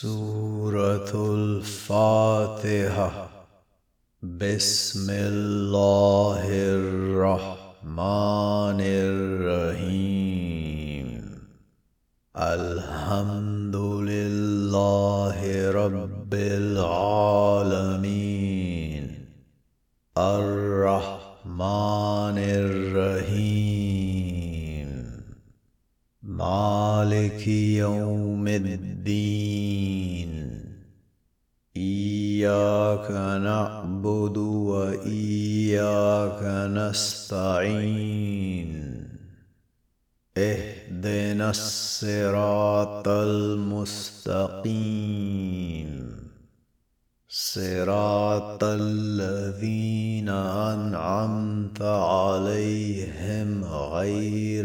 سورة الفاتحة بسم الله الرحمن الرحيم الحمد لله رب العالمين الرحمن الرحيم مالك يوم الدين. إياك نعبد وإياك نستعين. اهدنا الصراط المستقيم. صراط الذين أنعمت عليهم غير